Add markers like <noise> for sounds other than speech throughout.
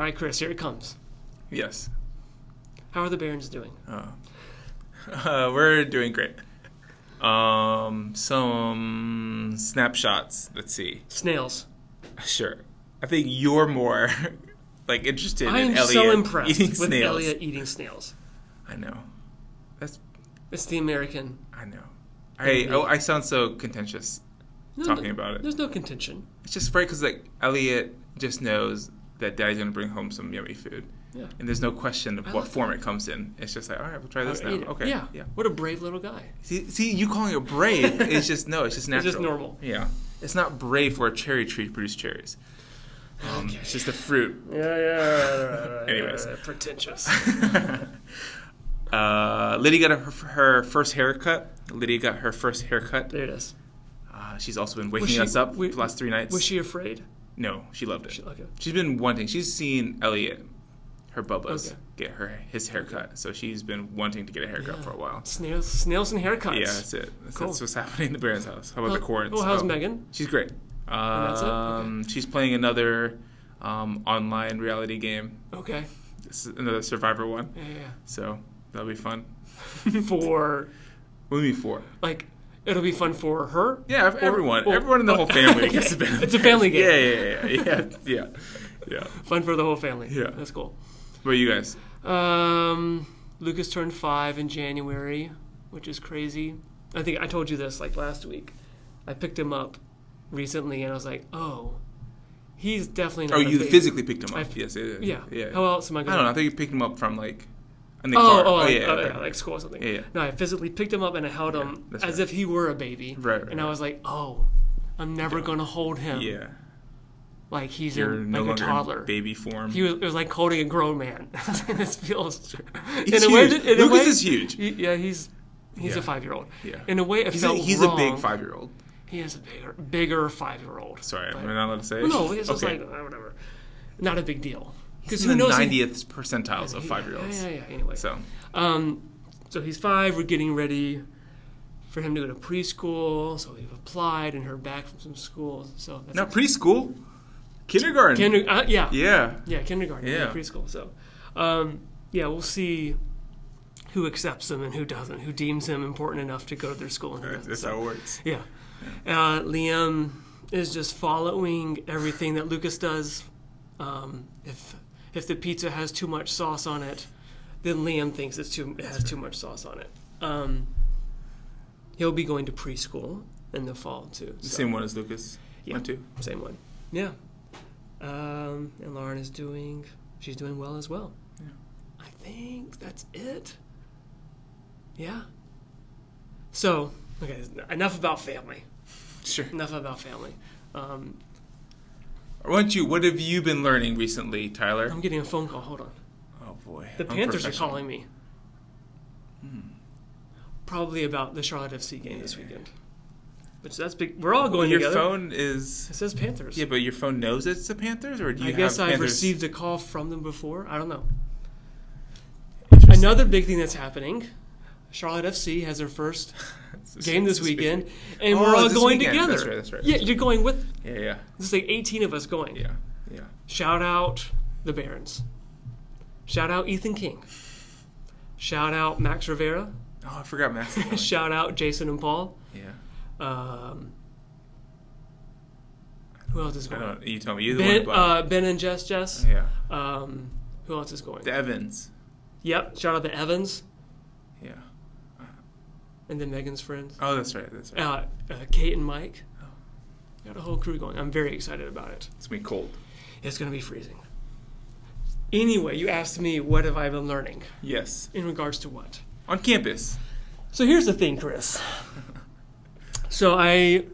All right, Chris, here it comes. Yes. How are the Barons doing? Uh, <laughs> uh, we're doing great. Um, some snapshots. Let's see. Snails. Sure. I think you're more <laughs> like interested in. I in am Elliot so impressed eating with snails. Elliot eating snails. I know. That's It's the American. I know. I oh, I sound so contentious No, talking no- about it. There's no contention. It's just right because like Elliot just knows that Daddy's gonna bring home some yummy food, Yeah. and there's no question of I what form it comes in. It's just like, all right, we'll try this now. Okay, Yeah. yeah. What a brave little guy. See, see, you calling it brave <laughs> is just no. It's just It's natural. just normal. Yeah, it's not brave for a cherry tree to produce cherries. Um, Okay. It's just a fruit. Yeah, yeah. Right, right, right, Anyways. <laughs> pretentious. <laughs> uh, Lydia got her, her first haircut. Lydia got her first haircut. There it is. Uh, she's also been waking she- us up we- the last three nights. Was she afraid? No, she loved it. She, okay. She's been wanting. She's seen Elliot, her Bubba's, Okay. get her his haircut. So she's been wanting to get a haircut Yeah. for a while. Snails, snails and haircuts. Yeah, that's it. That's, Cool. that's what's happening in the Baron's house. How about Well, the Corns? well, how's Oh, Megan? She's great. that's it? Okay. Um, She's playing another um, online reality game. Okay. This is another Survivor one. Yeah, yeah, So that'll be fun. <laughs> for What do you mean for? like, it'll be fun for her. Yeah, Or- everyone. or- everyone in the whole family gets. <laughs> It's a family game. Yeah, yeah, yeah, yeah, yeah, yeah. Fun for the whole family. Yeah. That's cool. What are you guys? Um, Lucas turned five in January, which is crazy. I think I told you this like last week. I picked him up recently, and I was like, "Oh, he's definitely not." Oh, you physically picked him up. I- yes, yeah, Yeah. yeah. How else am I I don't know. I think you picked him up from like in the Oh, car. oh, like, yeah, oh, okay. yeah, like school or something. Yeah, yeah. No, I physically picked him up and I held Yeah, him as right. if he were a baby. Right, right, And I was like, "Oh, I'm never gonna hold him yeah. like he's You're in, no like a toddler." in baby form. He was, it was like holding a grown man. <laughs> this feels. He's in a way, huge. in a Lucas way- is huge. he- yeah, he's he's a five year old. Yeah. In a way, it he's a, felt he's a big five year old. He is a bigger, bigger five year old. Sorry, But- am I not allowed to say? Well, no, it's just like uh, whatever. Not a big deal. Because he's who in the knows? ninetieth percentiles of five year olds. Yeah, yeah, yeah. Anyway, So um, so he's five. We're getting ready for him to go to preschool. So we've applied and heard back from some schools. So that's now preschool, kindergarten. Kinder, uh, yeah, yeah. yeah, kindergarten, yeah, Yeah. preschool. So, um, yeah, we'll see who accepts him and who doesn't, who deems him important enough to go to their school and who <laughs> That's, doesn't. that's So, how it works. yeah, uh, Liam is just following everything that Lucas does. Um, if if the pizza has too much sauce on it, then Liam thinks it's too it has too much sauce on it. Um, he'll be going to preschool in the fall too. The so- same one as Lucas Yeah. went to. same one. Yeah. Um, and Lauren is doing, she's doing well as well. Yeah. I think that's it. Yeah. So, okay, enough about family. Sure. Enough about family. Um, Why don't you? What have you been learning recently, Tyler? I'm getting a phone call. Hold on. Oh boy. The Panthers are calling me. Hmm. Probably about the Charlotte FC game this weekend. Which that's big. We're all going Your together. phone is. It says Panthers. Yeah, but your phone knows it's the Panthers, or do you I guess I've Panthers? received a call from them before. I don't know. Another big thing that's happening Charlotte FC has their first <laughs> game this weekend, and Oh, we're all going weekend. together. That's right, that's right, Yeah, you're going with. Yeah, yeah, There's like 18 of us going. yeah, yeah. Shout out the Barons. Shout out Ethan King. Shout out Max Rivera. Oh, I forgot Max. <laughs> Shout out Jason and Paul. yeah. Um, who else is I going? don't. You tell me. You're the Ben, one. uh, ben and Jess Jess. yeah. Um, who else is going? The Evans. Yep. Shout out the Evans. And then Megan's friends. Oh, that's right. That's right. Uh, uh, Kate and Mike. Oh. Got a whole crew going. I'm very excited about it. It's gonna be cold. It's going to be freezing. Anyway, you asked me what have I been learning Yes. in regards to what. On campus. So here's the thing, Chris. <laughs> So I,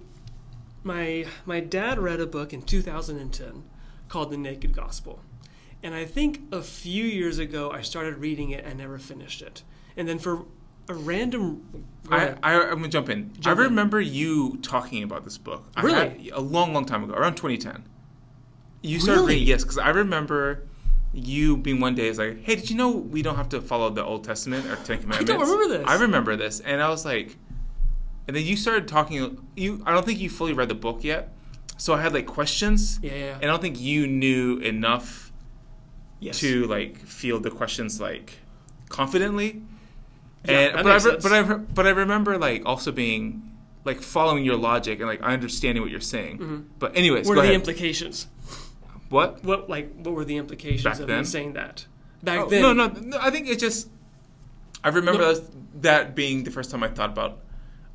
my my dad read a book in 2010 called The Naked Gospel, and I think a few years ago I started reading it and never finished it. And then for a random, I, I, I'm gonna jump in. Jump I in. remember you talking about this book. I Really? had- a long, long time ago, around 2010. You started Really? reading, yes, because I remember you being one day is like, "Hey, did you know we don't have to follow the Old Testament or Ten Commandments?" I don't remember this. I remember this, and I was like, and then you started talking. You, I don't think you fully read the book yet, so I had like questions, yeah, yeah. and I don't think you knew enough Yes. to like field the questions like confidently. Yeah, and but I, makes re- sense. but I re- but I remember like also being like following your logic and like understanding what you're saying. Mm-hmm. But anyways, What are the implications? what? What like what were the implications Back of then? me saying that? Back Oh, then, no, no, no. I think it just. I remember No. that, that being the first time I thought about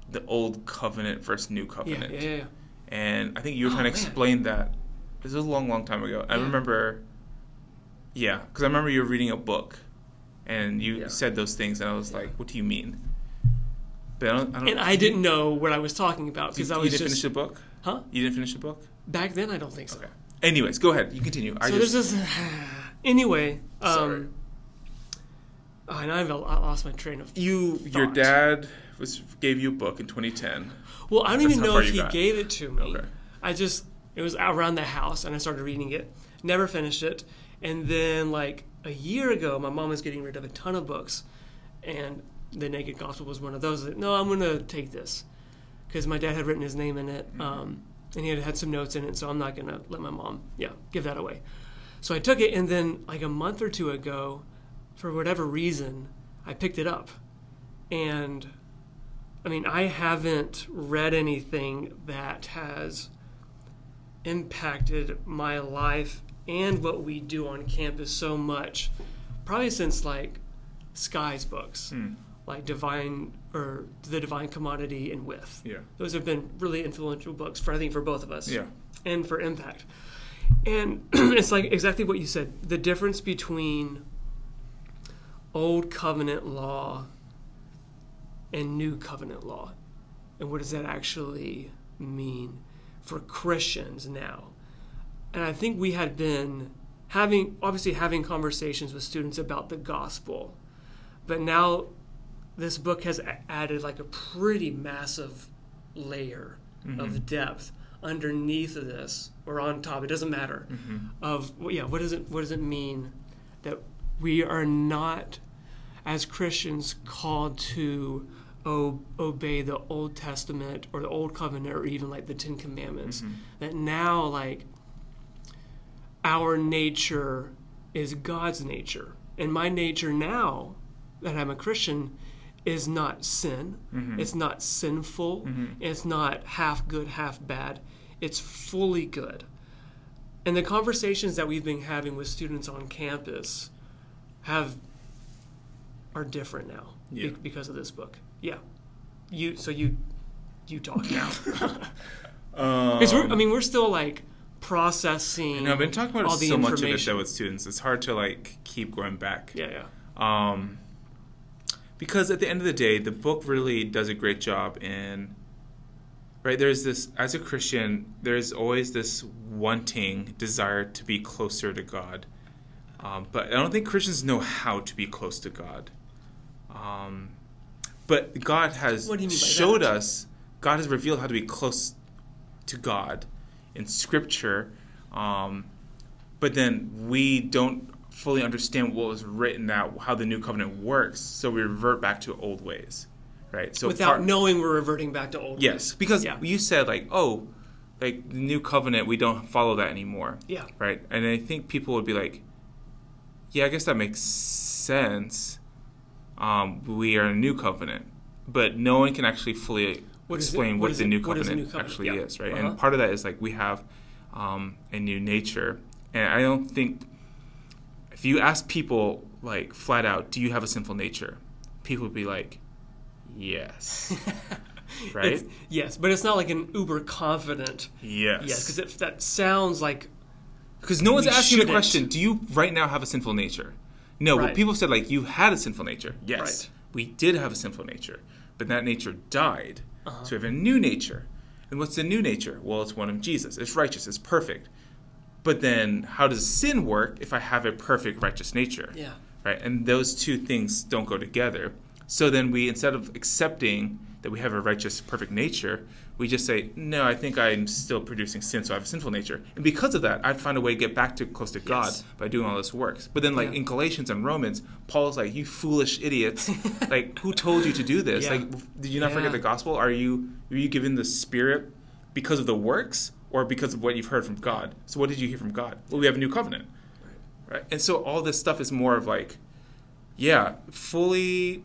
the old covenant versus new covenant, yeah, yeah. and I think you were Oh, trying to man. explain that. This was a long, long time ago. I Yeah. remember. Yeah, because I remember you were reading a book, and you Yeah. said those things, and I was like, "What do you mean?" But I don't. I don't And I didn't know what I was talking about because I was you didn't just finish the book. huh. You didn't finish the book. Back then, I don't think so. Okay. Anyways, go ahead. You continue. I so just. there's this. <sighs> Anyway, Sorry. um, oh, and I've lost my train of. you, your dad was gave you a book in 2010. Well, I don't That's even know if he got. gave it to me. Okay. I just it was around the house, and I started reading it. Never finished it, and then like a year ago, my mom was getting rid of a ton of books, and the Naked Gospel was one of those. That, no, I'm going to take this because my dad had written his name in it, Mm-hmm. um, and he had had some notes in it. So I'm not going to let my mom, yeah, give that away. So I took it, and then like a month or two ago, for whatever reason, I picked it up, and I mean, I haven't read anything that has impacted my life and what we do on campus so much, probably since like Skye's books, Hmm. like Divine or The Divine Commodity and With. Yeah. Those have been really influential books for I think for both of us Yeah. and for impact. And <clears throat> it's like exactly what you said the difference between old covenant law and new covenant law. And what does that actually mean for Christians now? And I think we had been having, obviously, having conversations with students about the gospel. But now this book has added like a pretty massive layer of mm-hmm. depth underneath of this or on top. It doesn't matter mm-hmm. of yeah what does it what does it mean that we are not as christians called to obey the old testament or the old covenant or even like the 10 commandments. Mm-hmm. That now like our nature is god's nature. And my nature now that i'm a christian is not sin. It's not sinful. It's not half good half bad. It's fully good. And the conversations that we've been having with students on campus have are different now be- because of this book. Yeah. You so you you talk now. <laughs> <laughs> Um, i mean we're still like processing no, I've been talking about all it the so much of it though with students. It's hard to like keep going back. yeah yeah Um, because at the end of the day, the book really does a great job in. Right, there's this as a Christian, there's always this wanting desire to be closer to God, um, but I don't think Christians know how to be close to God. Um, but God has What do you mean by showed that? us, God has revealed how to be close to God in Scripture, um, but then we don't fully understand what was written out, how the new covenant works, so we revert back to old ways, right? So without part- knowing we're reverting back to old yes, ways. Yes, because Yeah. you said like, oh, like the new covenant, we don't follow that anymore, yeah right? And I think people would be like, yeah, I guess that makes sense. Um, we are a new covenant, but no one can actually fully What explain what what, the it- new covenant, new covenant? actually Yeah. is, right? Uh-huh. And part of that is like we have um, a new nature, and I don't think if you ask people like flat out, do you have a sinful nature? People would be like, yes, <laughs> right? It's- yes but it's not like an uber confident yes, yes because if that sounds like Because no one's asking the shouldn't. question, do you right now have a sinful nature? No, Right. but people said like you had a sinful nature. Yes. Right. We did have a sinful nature, but that nature died. Uh-huh. So we have a new nature. And what's the new nature? Well, it's one of Jesus. It's righteous, it's perfect. But then how does sin work if I have a perfect righteous nature? yeah Right? And those two things don't go together. So then we instead of accepting that we have a righteous perfect nature, we just say, No, I think I'm still producing sin, so I have a sinful nature. And because of that, I'd find a way to get back to close to God by doing all this works. But then like Yeah. in Galatians and Romans, Paul's like, You foolish idiots. <laughs> like who told you to do this? Yeah. Like did you not Yeah. forget the gospel? Are you are you given the spirit because of the works or because of what you've heard from God? So what did you hear from God? Well, we have a new covenant. right? And so all this stuff is more of like, yeah, fully.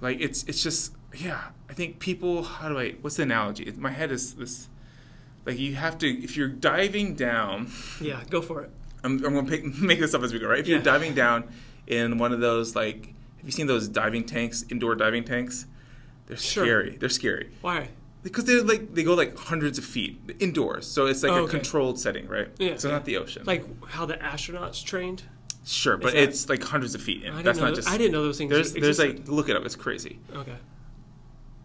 Like it's it's just yeah. I think people. How do I? What's the analogy? My head is this. Like you have to if you're diving down. <laughs> Yeah, go for it. I'm, I'm gonna pick, <laughs> make this up as we go, right? If you're diving down in one of those like, have you seen those diving tanks, indoor diving tanks? They're Sure. scary. They're scary Why? because they're like they go like hundreds of feet indoors, so it's like Oh, a okay. controlled setting, right? Yeah, So yeah. not the ocean. Like how the astronauts trained? sure, but that- it's like hundreds of feet in. I didn't That's know not th- just. I didn't know those things There's there's like look it up. It's crazy. Okay.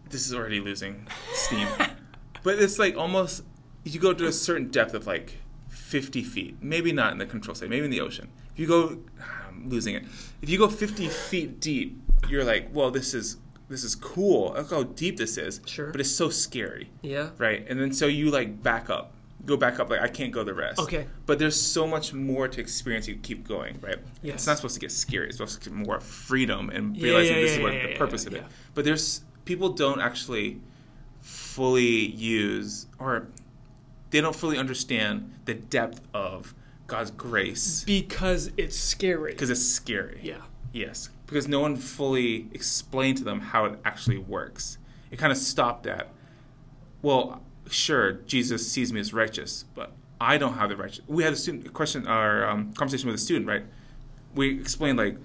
This is already losing steam, but it's like almost you go to a certain depth of like 50 feet. Maybe not in the control setting. Maybe in the ocean. If you go, ah, I'm losing it. If you go 50 feet deep, you're like, well, this is this is cool. Look how deep this is. Sure. But it's so scary. Yeah. right? And then so you like back up, go back up. Like I can't go the rest. Okay. But there's so much more to experience. You keep going, right? Yes. It's not supposed to get scary. It's supposed to get more freedom and realizing yeah, this yeah, is what yeah, the yeah, purpose yeah, of it. But there's people don't actually fully use or they don't fully understand the depth of God's grace Because it's scary. because it's scary. yeah. Yes, because no one fully explained to them how it actually works. It kind of stopped at, well, sure, Jesus sees me as righteous, but I don't have the righteous. We had a student a question, our um, conversation with a student, right? We explained like,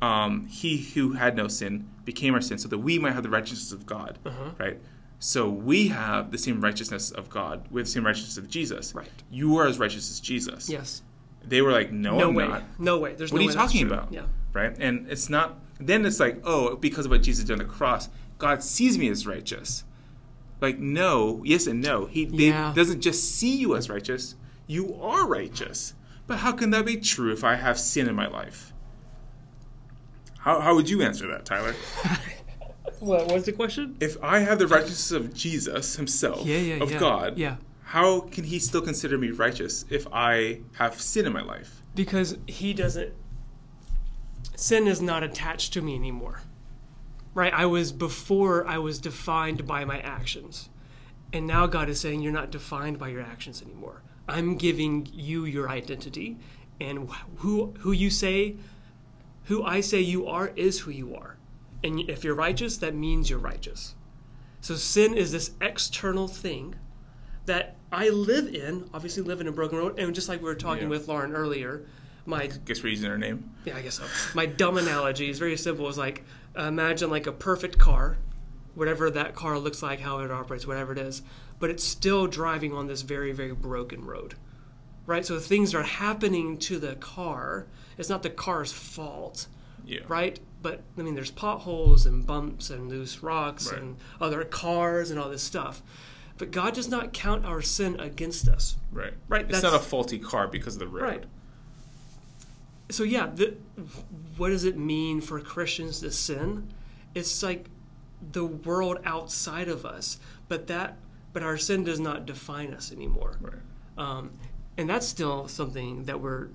um, he who had no sin became our sin, so that we might have the righteousness of God, Uh-huh. right? So we have the same righteousness of God with the same righteousness of Jesus. Right. You are as righteous as Jesus. Yes. They were like, no, No I'm way. not No way. There's what no are you talking about? Yeah. Right? And it's not, then it's like, oh, because of what Jesus did on the cross, God sees me as righteous. Like, no, yes and no. He Yeah. doesn't just see you as righteous, you are righteous. But how can that be true if I have sin in my life? How, how would you answer that, Tyler? <laughs> What was the question? If I have the righteousness of Jesus himself, Yeah, yeah, of yeah. God, Yeah. how can he still consider me righteous if I have sin in my life? Because he doesn't. Sin is not attached to me anymore. Right? I was before I was defined by my actions. And now God is saying you're not defined by your actions anymore. I'm giving you your identity and who who you say who I say you are is who you are. And if you're righteous, that means you're righteous. So sin is this external thing that I live in, obviously live in a broken road, and just like we were talking Yeah. with Lauren earlier, my Guess we're using her name. yeah, I guess so. My dumb analogy is very simple. It's like uh, imagine like a perfect car, whatever that car looks like, how it operates, whatever it is, but it's still driving on this very, very broken road, right? So things are happening to the car. It's not the car's fault, Yeah. right? But I mean, there's potholes and bumps and loose rocks Right. and other cars and all this stuff. But God does not count our sin against us. Right. Right, It's that's- not a faulty car because of the road. Right. So yeah, the, what does it mean for Christians to sin? It's like the world outside of us, but that but our sin does not define us anymore. Right. Um, and that's still something that we're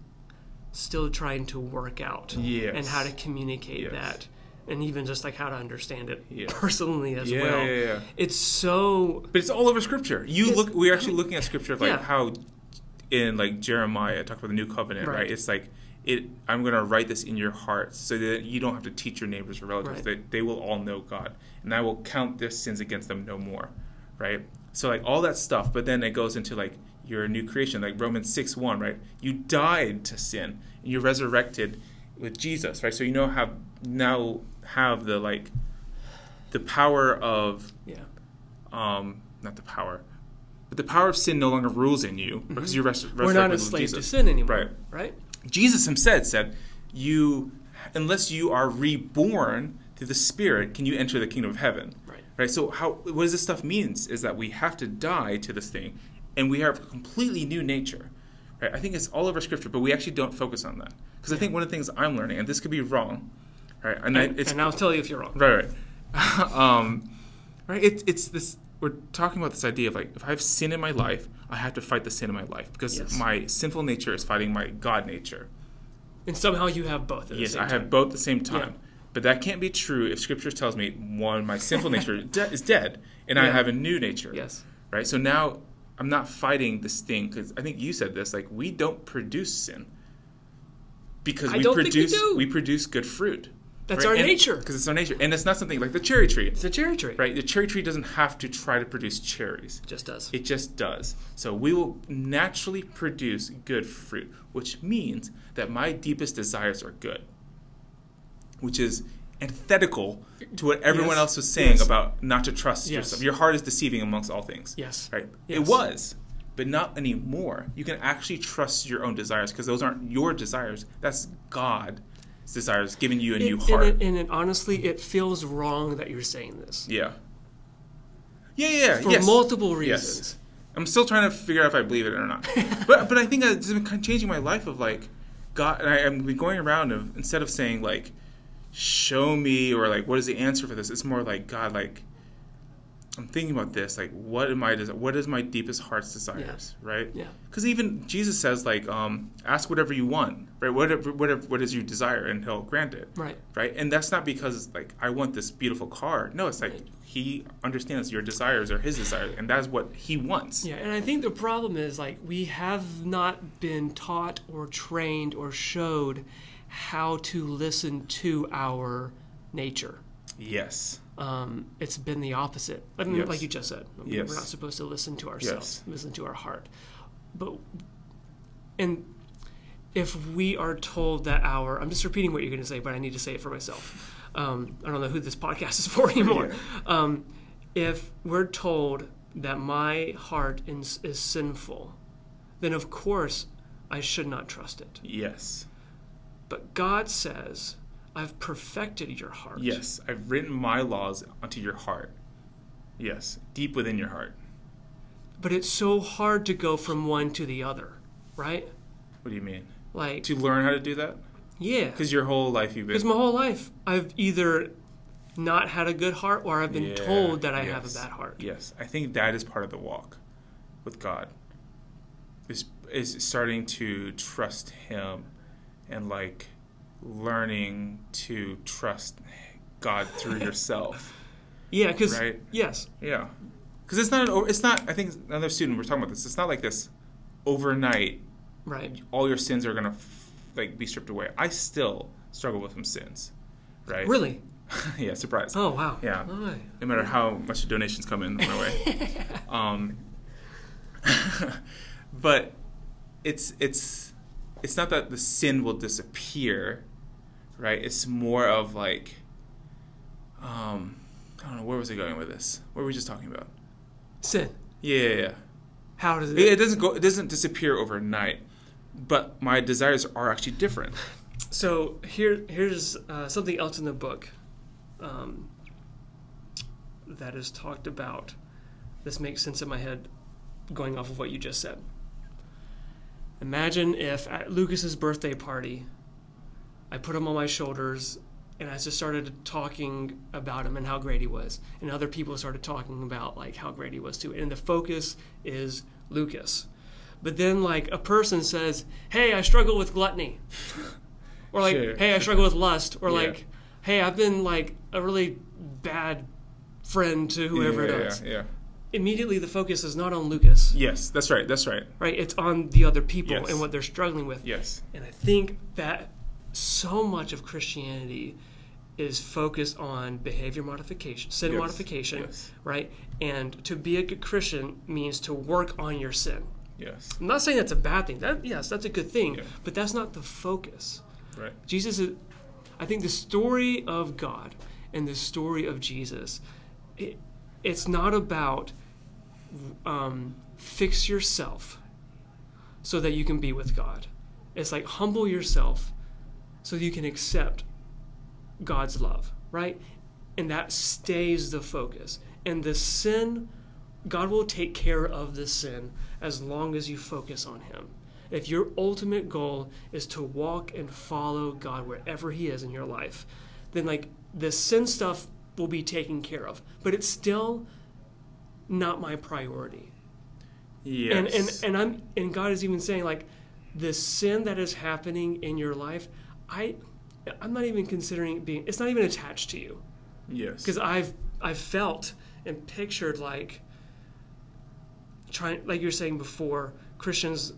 still trying to work out Yes. and how to communicate Yes. that and even just like how to understand it Yeah. personally as Yeah, well. yeah, yeah. It's so But it's all over Scripture. You look. We're actually looking at Scripture of like how in like Jeremiah talk about the new covenant, right? Right. It's like it. I'm going to write this in your hearts so that you don't have to teach your neighbors or relatives. Right. That they will all know God, and I will count their sins against them no more, right? So like all that stuff. But then it goes into like your new creation, like Romans six one, right? You died to sin, and you're resurrected with Jesus, right? So you know have now have the like the power of yeah. um, not the power, but the power of sin no longer rules in you because you're res- resurrected Mm-hmm. We're not with enslaved to sin anymore. Right. Right? Jesus himself said, "You, unless you are reborn through the Spirit, can you enter the kingdom of heaven?" Right. Right. So how what does this stuff means is that we have to die to this thing, and we have a completely new nature. Right. I think it's all over Scripture, but we actually don't focus on that because I think one of the things I'm learning, and this could be wrong, right? And, I, And, it's and I'll tell you if you're wrong. Right, right. <laughs> um, right. It's it's this. We're talking about this idea of like, if I have sin in my life, I have to fight the sin in my life because Yes. my sinful nature is fighting my God nature. And somehow you have both. Yes, I have both at the same time. Yeah. But that can't be true if Scripture tells me one, my sinful nature <laughs> de- is dead, and I have a new nature. Yes. Right. So now I'm not fighting this thing because I think you said this. Like we don't produce sin. because we don't think we produce produce good fruit. That's our nature. Because it's our nature, and it's not something like the cherry tree, It's a cherry tree. right? The cherry tree doesn't have to try to produce cherries. Just does. It just does. So we will naturally produce good fruit, which means that my deepest desires are good, which is antithetical to what everyone Yes. else was saying Yes. about not to trust Yes. yourself. Your heart is deceiving amongst all things. Yes. Right? Yes. It was, but not anymore. You can actually trust your own desires because those aren't your desires. That's God's desires giving you a new It- heart. And, it, and it, honestly, it feels wrong that you're saying this yeah. Yeah, yeah, yeah. for yes. multiple Yes. reasons. I'm still trying to figure out if I believe it or not. <laughs> but but I think it's been kind of changing my life of like God. And I, I'm been going around of instead of saying like, show me or like what is the answer for this. It's more like God like. I'm thinking about this. Like, what am I? What is my deepest heart's desires? Right? Yeah. Because even Jesus says like, um, ask whatever you want. Right? Whatever, whatever, what is your desire, and He'll grant it. Right. Right? And that's not because like I want this beautiful car. No, it's like Right. He understands your desires are His desires, and that's what He wants. Yeah, and I think the problem is like we have not been taught or trained or showed how to listen to our nature. Yes. Um, it's been the opposite. I mean, Yes. like you just said, I mean, Yes. we're not supposed to listen to ourselves, Yes. listen to our heart. But and if we are told that our, I'm just repeating what you're going to say, but I need to say it for myself. Um, I don't know who this podcast is <laughs> for anymore. Um, if we're told that my heart is, is sinful, then of course I should not trust it. Yes. But God says, I've perfected your heart. Yes. I've written my laws onto your heart. Yes. Deep within your heart. But it's so hard to go from one to the other, right? What do you mean? Like, To learn how to do that? yeah. Because your whole life you've been. Because my whole life, I've either not had a good heart or I've been Yeah, told that I have a bad heart. Yes. I think that is part of the walk with God. Is is starting to trust Him, and like learning to trust God through <laughs> yourself. Yeah, because, Right. yes, Yeah, because it's not. An, it's not. I think another student we're talking about this. It's not like this overnight. right. All your sins are gonna f- like be stripped away. I still struggle with some sins, right? Really? <laughs> yeah. Surprise. Oh, wow. Yeah. No matter how much donations come in my way. <laughs> um, but it's it's it's not that the sin will disappear, right? It's more of like, um, I don't know where was I going with this. What were we just talking about? Sin. Yeah, yeah, yeah. How does it? It, it doesn't go. It doesn't disappear overnight, but my desires are actually different. So here, here's uh, something else in the book um, that is talked about. This makes sense in my head, going off of what you just said. Imagine if at Lucas's birthday party, I put him on my shoulders and I just started talking about him and how great he was, and other people started talking about like how great he was too, and the focus is Lucas. But then like a person says, "Hey, I struggle with gluttony." <laughs> or like, Sure. "Hey, I struggle with lust," or Yeah. like, "Hey, I've been like a really bad friend to whoever yeah, it is." Yeah, yeah. Immediately, the focus is not on Lucas, Yes, that's right. That's right. right? It's on the other people Yes. and what they're struggling with. Yes. And I think that so much of Christianity is focused on behavior modification, sin Yes. modification, Yes. right? And to be a good Christian means to work on your sin. Yes. I'm not saying that's a bad thing. That yes, that's a good thing, Yeah. but that's not the focus. Right. Jesus is I think the story of God and the story of Jesus it, it's not about um, fix yourself so that you can be with God. It's like humble yourself so you can accept God's love, right? And that stays the focus. And the sin, God will take care of the sin as long as you focus on Him. If your ultimate goal is to walk and follow God wherever He is in your life, then like the sin stuff will be taken care of. But it's still not my priority. Yes. And, and and I'm and God is even saying like the sin that is happening in your life, I I'm not even considering it being it's not even attached to you. yes. Because I've I've felt and pictured like trying like you were saying before, Christians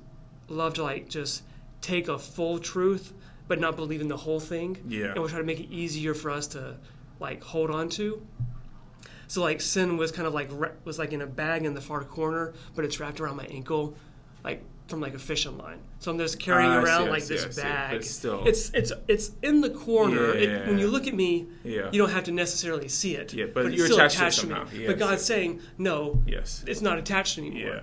love to like just take a full truth but not believe in the whole thing. Yeah. And we'll try to make it easier for us to like hold on to. So like sin was kind of like was like in a bag in the far corner, but it's wrapped around my ankle, like from like a fishing line. So I'm just carrying Ah, I see, around like see, this bag. But still- It's it's it's in the corner. It- Yeah. when you look at me, Yeah. you don't have to necessarily see it. Yeah, but it's you're still attached to it attached to, me. somehow. Yes, but God's yes. saying no. Yes. It's not attached anymore. Yeah.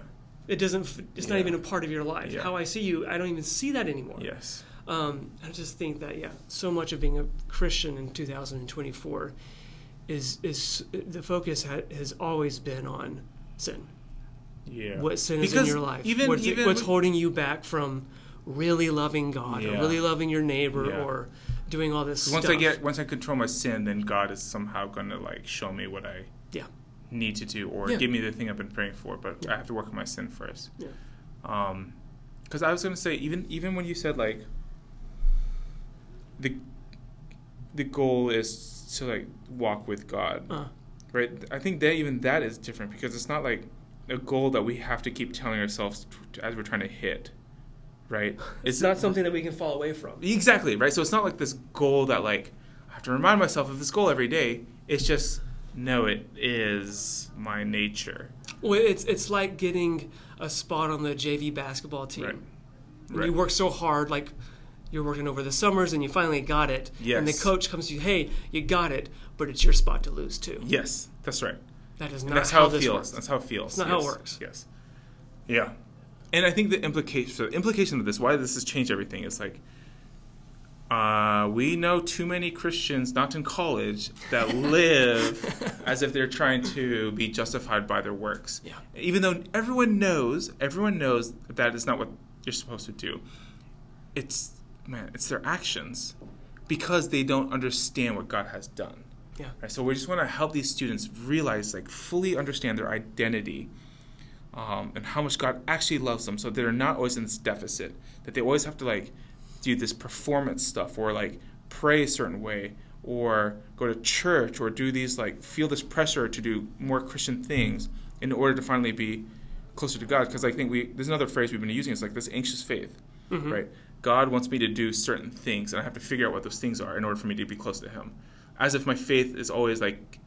It doesn't. It's not even a part of your life. Yeah. How I see you, I don't even see that anymore. Yes. Um, I just think that yeah, so much of being a Christian in 2024 is is the focus ha- has always been on sin. Yeah. What sin is in your life? Even what's, even what's with- holding you back from really loving God or really loving your neighbor Yeah. or doing all this once stuff? I get once I control my sin, then God is somehow gonna like show me what I yeah, need to do or Yeah. give me the thing I've been praying for. But I have to work on my sin first. yeah, Um, because I was gonna say even even when you said like the the goal is to like walk with God, uh, right? I think that even that is different because it's not like a goal that we have to keep telling ourselves t- as we're trying to hit, right? <laughs> it's not something that we can fall away from. Exactly, right? So it's not like this goal that like I have to remind myself of this goal every day. It's just no, it is my nature. Well, it's it's like getting a spot on the JV basketball team. Right. Right. You work so hard, like you're working over the summers, and you finally got it. Yes. And the coach comes to you, "Hey, you got it, but it's your spot to lose too." Yes, that's right. That is And not that's how, it this feels. works. That's how it feels. It's not how it Yes. works. Yes. Yeah. And I think the implication, the implication of this, why this has changed everything, is like, uh, we know too many Christians, not in college, that <laughs> live as if they're trying to be justified by their works. Yeah. Even though everyone knows, everyone knows that that is not what you're supposed to do. It's man, it's their actions because they don't understand what God has done. Yeah. Right, so we just want to help these students realize, like, fully understand their identity um, and how much God actually loves them, so they're not always in this deficit. That they always have to like do this performance stuff, or like pray a certain way, or go to church, or do these like feel this pressure to do more Christian things in order to finally be closer to God. Because I think we there's another phrase we've been using. It's like this anxious faith, right? God wants me to do certain things, and I have to figure out what those things are in order for me to be close to Him. As if my faith is always like,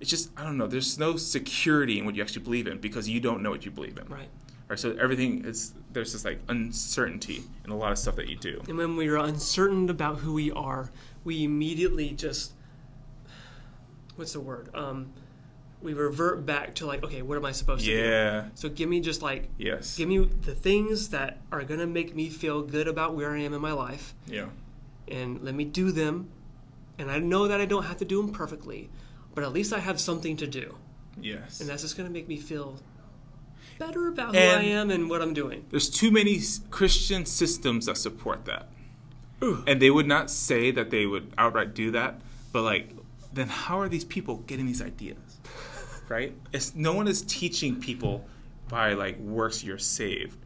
it's just I don't know. There's no security in what you actually believe in because you don't know what you believe in. Right. Right. So everything is there's this like uncertainty in a lot of stuff that you do. And when we are uncertain about who we are, we immediately just what's the word? Um, we revert back to like, okay, what am I supposed to do? Yeah. So give me just like Yes. give me the things that are gonna make me feel good about where I am in my life, Yeah. and let me do them. And I know that I don't have to do them perfectly, but at least I have something to do, Yes. and that's just gonna make me feel better about who I am and what I'm doing. There's too many Christian systems that support that. Ooh. And they would not say that they would outright do that, but like, then how are these people getting these ideas? Right? It's no one is teaching people by like works you're saved,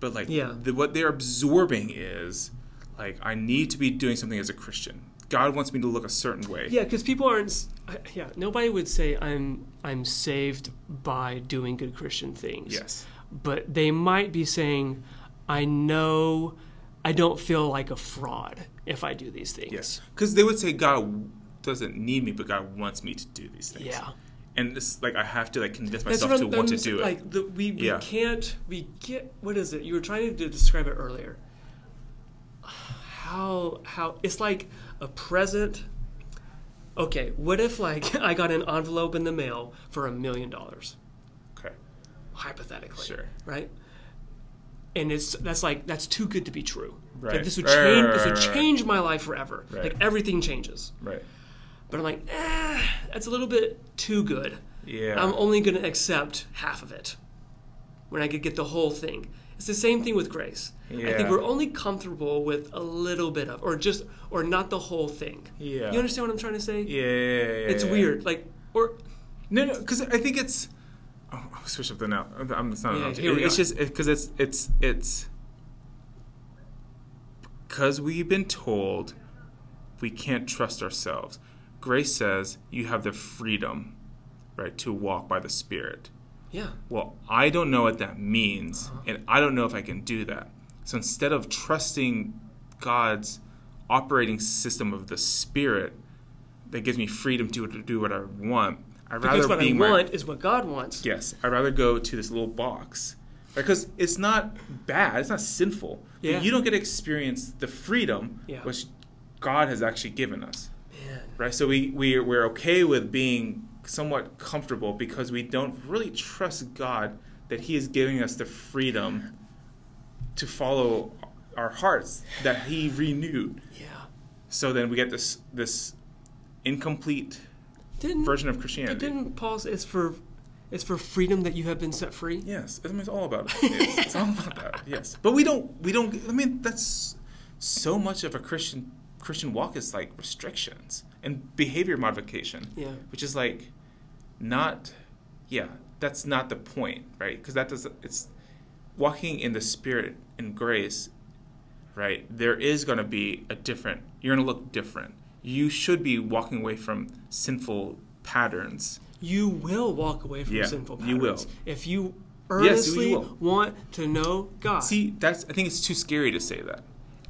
but like Yeah. the, what they're absorbing is like I need to be doing something as a Christian. God wants me to look a certain way. Yeah, because people aren't. Uh, yeah, nobody would say I'm I'm saved by doing good Christian things. Yes. but they might be saying, I know I don't feel like a fraud if I do these things. Yes. Because they would say God doesn't need me, but God wants me to do these things. Yeah. And it's like I have to like convince myself what to want to do it. like the, we, we Yeah. can't we get what is it? You were trying to describe it earlier. How how it's like a present. Okay, what if like <laughs> I got an envelope in the mail for a million dollars? okay. hypothetically. Sure. Right? And it's that's like that's too good to be true. Like Right. this would Right, right, change right, this would right, right. change my life forever. Right. Like everything changes. Right. But I'm like, eh, that's a little bit too good. Yeah. I'm only gonna accept half of it. When I could get the whole thing. It's the same thing with grace. Yeah. I think we're only comfortable with a little bit of or just or not the whole thing. Yeah. You understand what I'm trying to say? Yeah, yeah, yeah, It's weird. Like or No, no, because I think it's. Oh, I'll switch up the now. I'm, it's not. Yeah, here we it's are. just because it's it's it's because we've been told we can't trust ourselves. Grace says you have the freedom, right, to walk by the Spirit. yeah. Well, I don't know what that means, Uh-huh. and I don't know if I can do that. So instead of trusting God's operating system of the spirit that gives me freedom to, to do what I want. I'd Because rather what I be my want is what God wants. Yes, I'd rather go to this little box because it's not bad, it's not sinful. but Yeah. you don't get to experience the freedom Yeah. which God has actually given us. Right? So we we we're okay with being somewhat comfortable because we don't really trust God that He is giving us the freedom to follow our hearts that He renewed. Yeah. So then we get this this incomplete Didn't version of Christianity. didn't Paul say it's for it's for freedom that you have been set free? Yes, I mean, it's all about it. Yes, <laughs> it's all about that. Yes, but we don't. We don't. I mean, that's so much of a Christian Christian walk is like restrictions and behavior modification, Yeah. which is like not. Yeah, that's not the point, right? Because that does. It's walking in the Spirit and grace, right? There is going to be a different. You're going to look different. You should be walking away from sinful patterns. You will walk away from Yeah, sinful patterns. you will. If you Yes, earnestly you want to know God. See, that's I think it's too scary to say that.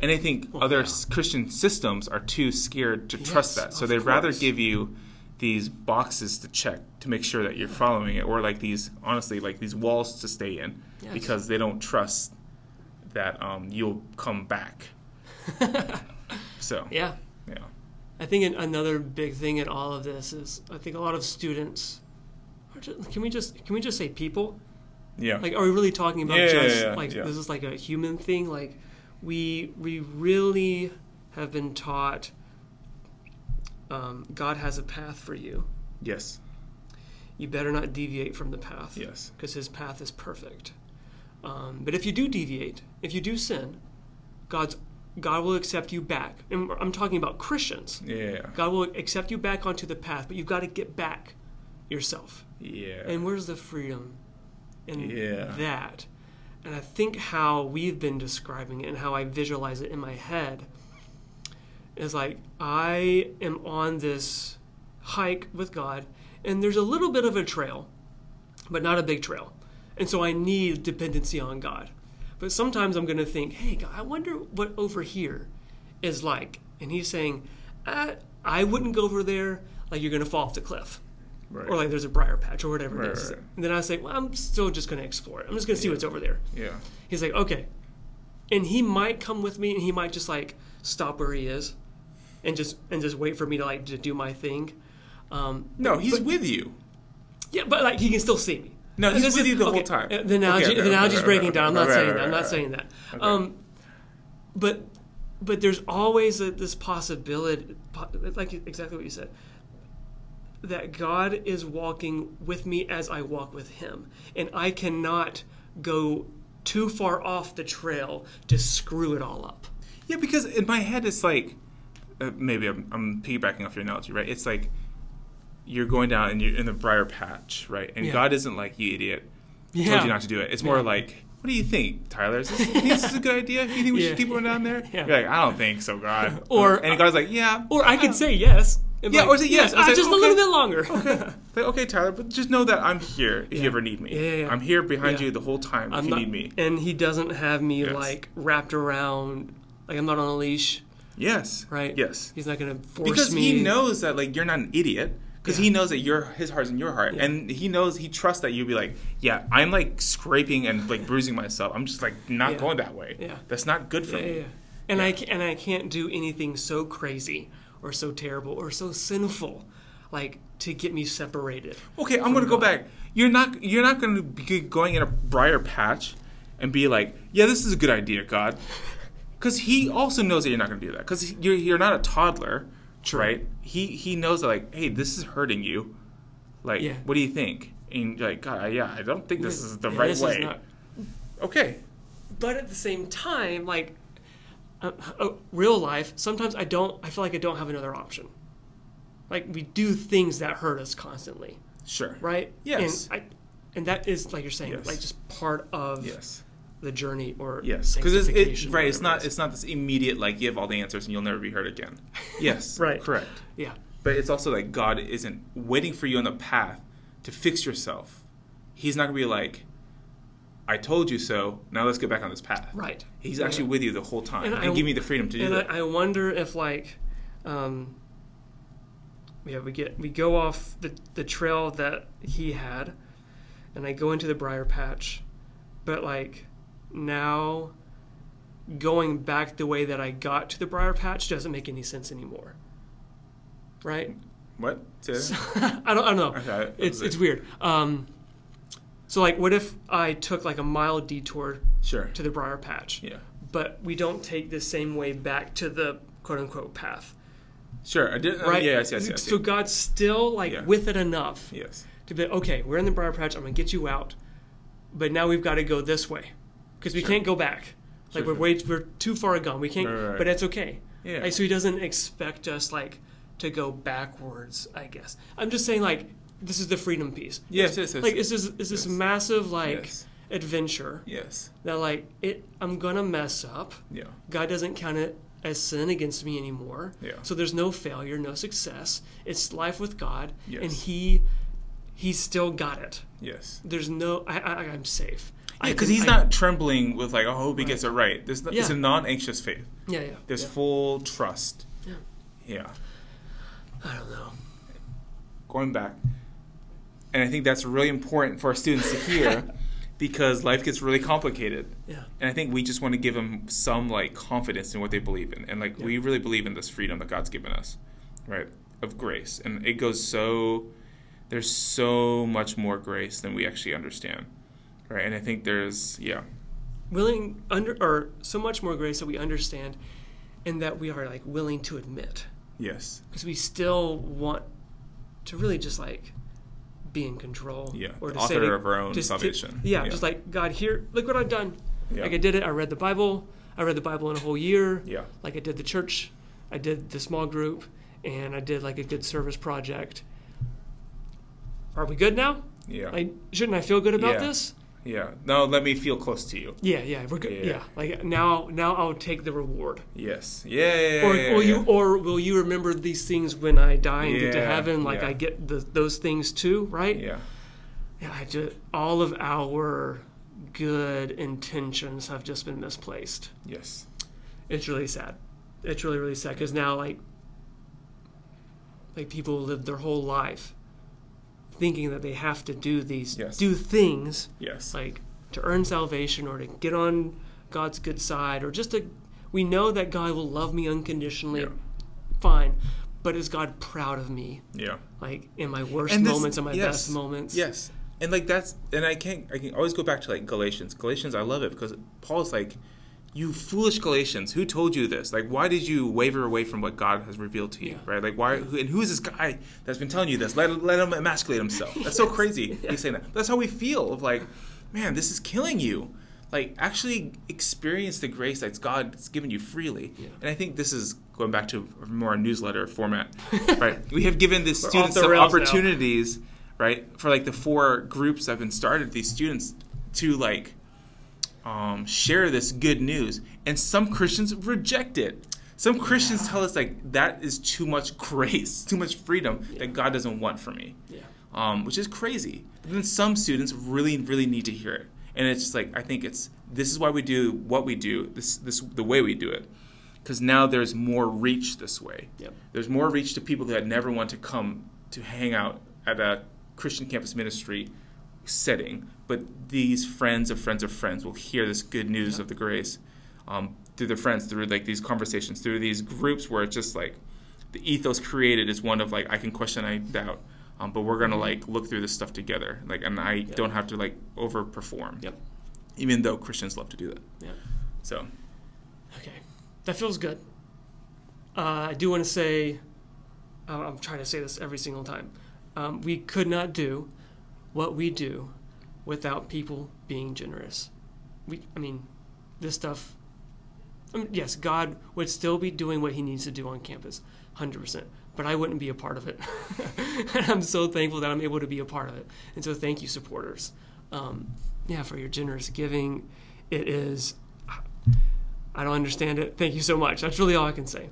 And I think Well, other yeah. Christian systems are too scared to trust that. So they'd rather give you these boxes to check to make sure that you're following it or like these honestly like these walls to stay in Yes. because they don't trust that um, you'll come back. <laughs> So, yeah. yeah. I think another big thing in all of this is I think a lot of students just, can we just can we just say people? Yeah. Like are we really talking about Yeah, just yeah, like yeah. this is like a human thing? Like we we really have been taught um, God has a path for you. yes. You better not deviate from the path. Yes. because his path is perfect. Um, but if you do deviate, if you do sin, God's God will accept you back. And I'm talking about Christians. Yeah. God will accept you back onto the path, but you've got to get back yourself. Yeah. And where's the freedom in Yeah. that? And I think how we've been describing it and how I visualize it in my head is like I am on this hike with God, and there's a little bit of a trail, but not a big trail. And so I need dependency on God. But sometimes I'm going to think, hey, God, I wonder what over here is like. And He's saying, uh, I wouldn't go over there like you're going to fall off the cliff right. or like there's a briar patch or whatever Right, it is. right. And then I say, well, I'm still just going to explore it. I'm just going to see Yeah. what's over there. yeah. He's like, okay. And he might come with me and he might just like stop where he is and just and just wait for me to like to do my thing. Um, No, he's but- with you. yeah, but like he can still see me. No, he's this with is- you the whole time. uh, The analogy, Okay, okay, the analogy's okay, breaking okay, down. I'm not saying that. I'm not saying that. Okay. Um, but but there's always a, this possibility, po- like exactly what you said, that God is walking with me as I walk with Him, and I cannot go too far off the trail to screw it all up. Yeah, because in my head it's like uh, maybe I'm, I'm piggybacking off your analogy, right? It's like you're going down and you're in the briar patch, right? And Yeah. God isn't like you idiot. Yeah. Told you not to do it. It's more Yeah. like, what do you think, Tyler? Is this, think this is a good idea? You think we Yeah. should keep going down there? <laughs> Yeah. You're like, I don't think so, God. Or- and God's like, yeah. Or I could say yes. And Yeah, like, or say yes. I ah, say, just a little bit longer. <laughs> okay. Like, okay, Tyler, but just know that I'm here if Yeah. you ever need me. Yeah, yeah, yeah. I'm here behind Yeah. you the whole time if I'm you not, need me. and He doesn't have me Yes. like wrapped around, like I'm not on a leash, Yes. right? Yes. He's not going to force because me. Because he knows that like you're not an idiot because Yeah. he knows that your his heart's in your heart Yeah. and he knows he trusts that you'll be like yeah i'm like scraping and like bruising myself i'm just like not Yeah. going that way Yeah. that's not good for Yeah, me yeah, yeah. And I and I can't do anything so crazy or so terrible or so sinful, like to get me separated. okay i'm gonna go back. You're not you're not gonna be going in a briar patch and be like yeah this is a good idea god. <laughs> Because he also knows that you're not gonna do that. Because you're, you're not a toddler right? He he knows that like hey this is hurting you. Like Yeah. what do you think? And you're like god yeah i don't think this Yeah, is the yeah, right way. not- okay. But at the same time, like uh, uh, real life, sometimes I don't. I feel like I don't have another option. Like we do things that hurt us constantly, sure right? Yes. And I, and that is like you're saying, Yes. like just part of yes the journey or yes because it's it, right it's not it's not this immediate like you have all the answers and you'll never be hurt again <laughs> yes Right. correct yeah. but it's also like god isn't waiting for you on the path to fix yourself he's not gonna be like I told you so. Now let's get back on this path. Right. He's Yeah. actually with you the whole time And and, I- give me the freedom to do and that. I, I wonder if like um yeah we get we go off the the trail that he had and i go into the briar patch but like now going back the way that i got to the briar patch doesn't make any sense anymore right what? That? <laughs> i don't i don't know Okay. it's it's weird um so like what if i took like a mild detour Sure. to the briar patch Yeah. but we don't take the same way back to the quote unquote path Sure. I did. right. uh, right? yes. Yes. Yes. So God's still like Yeah. with it enough yes. to be okay. We're in the briar patch. I'm gonna get you out, but now we've got to go this way because we Sure. can't go back. Like Sure, we're way we're too far gone. We can't. Right, right. But it's okay. Yeah. Like, so He doesn't expect us like to go backwards. I guess I'm just saying like this is the freedom piece. Yes. Yes. Yes. Like it's this it's this Yes. massive like Yes. adventure yes. that like it. I'm gonna mess up. Yeah. God doesn't count it as sin against me anymore. Yeah. So there's no failure, no success. It's life with God, Yes. and He, He's still got it. Yes. There's no, I, I I'm safe. Because he's I- not trembling with like, oh, I hope he gets it right. There's no, it's a non-anxious faith. Yeah, yeah. There's yeah. full trust. Yeah. Yeah. I don't know. Going back, and I think that's really important for our students to hear, <laughs> because life gets really complicated. Yeah, And I think we just want to give them some like confidence in what they believe in, and like Yeah. we really believe in this freedom that God's given us, right? Of grace, and it goes so. There's so much more grace than we actually understand, right? And I think there's yeah, willing under or so much more grace that we understand, and that we are like willing to admit yes, because we still want to really just like be in control. Yeah, or to say author to- of our own just to- salvation. yeah, Yeah. just like God, here, look what I've done. yeah, Like I did it. I read the Bible. I read the Bible in a whole year. yeah, Like I did the church. I did the small group, and I did like a good service project. Are we good now? yeah, Like, shouldn't I feel good about Yeah. this? Yeah. Now let me feel close to you. Yeah, yeah, we're good. Yeah. Yeah. like now, now I'll take the reward. Yes, yeah, yeah, Or yeah, will you, or will you remember these things when I die and get to heaven? Like. I get the, those things too, right? Yeah, Yeah, I just all of our good intentions have just been misplaced. yes, It's really sad. It's really really sad because now like like people live their whole life thinking that they have to do these Yes. do things yes, like to earn salvation or to get on God's good side or just to we know that God will love me unconditionally. Yeah. Fine. But is God proud of me? yeah. Like in my worst this- moments and my yes, best moments? Yes, and like that's and I can't I can always go back to like Galatians. Galatians, I love it because Paul's like, "You foolish Galatians, who told you this? Like, why did you waver away from what God has revealed to you? Yeah. Right? Like, why? Who, and who is this guy that's been telling you this? Let let him emasculate himself. That's so <laughs> crazy. He's saying that. That's how we feel. Of like, man, this is killing you. Like, actually experience the grace that God's given you freely. Yeah. And I think this is going back to more newsletter format, <laughs> right? We have given the students the some rails now. opportunities, right, for like the four groups that have been started, these students to like um, share this good news, and some Christians reject it. Some Christians tell us like that is too much grace, <laughs> too much freedom that God doesn't want for me, Yeah. um, which is crazy. But then some students really, really need to hear it, and it's just like I think it's this is why we do what we do, this this the way we do it, because now there's more reach this way. Yep. There's more reach to people that never want to come to hang out at a Christian campus ministry setting, but these friends of friends of friends will hear this good news of the grace um, through their friends, through like these conversations, through these groups where it's just like the ethos created is one of like I can question, I doubt, um, but we're gonna like look through this stuff together, like, and I don't have to like overperform, Yep. even though Christians love to do that. Yeah. So Okay, that feels good. Uh, I do want to say, uh, I'm trying to say this every single time. Um, we could not do what we do without people being generous. We, I mean, this stuff. I mean, yes, God would still be doing what He needs to do on campus, hundred percent. But I wouldn't be a part of it. <laughs> and I'm so thankful that I'm able to be a part of it. And so, thank you, supporters. Um, yeah, for your generous giving. It is I don't understand it. Thank you so much. That's really all I can say.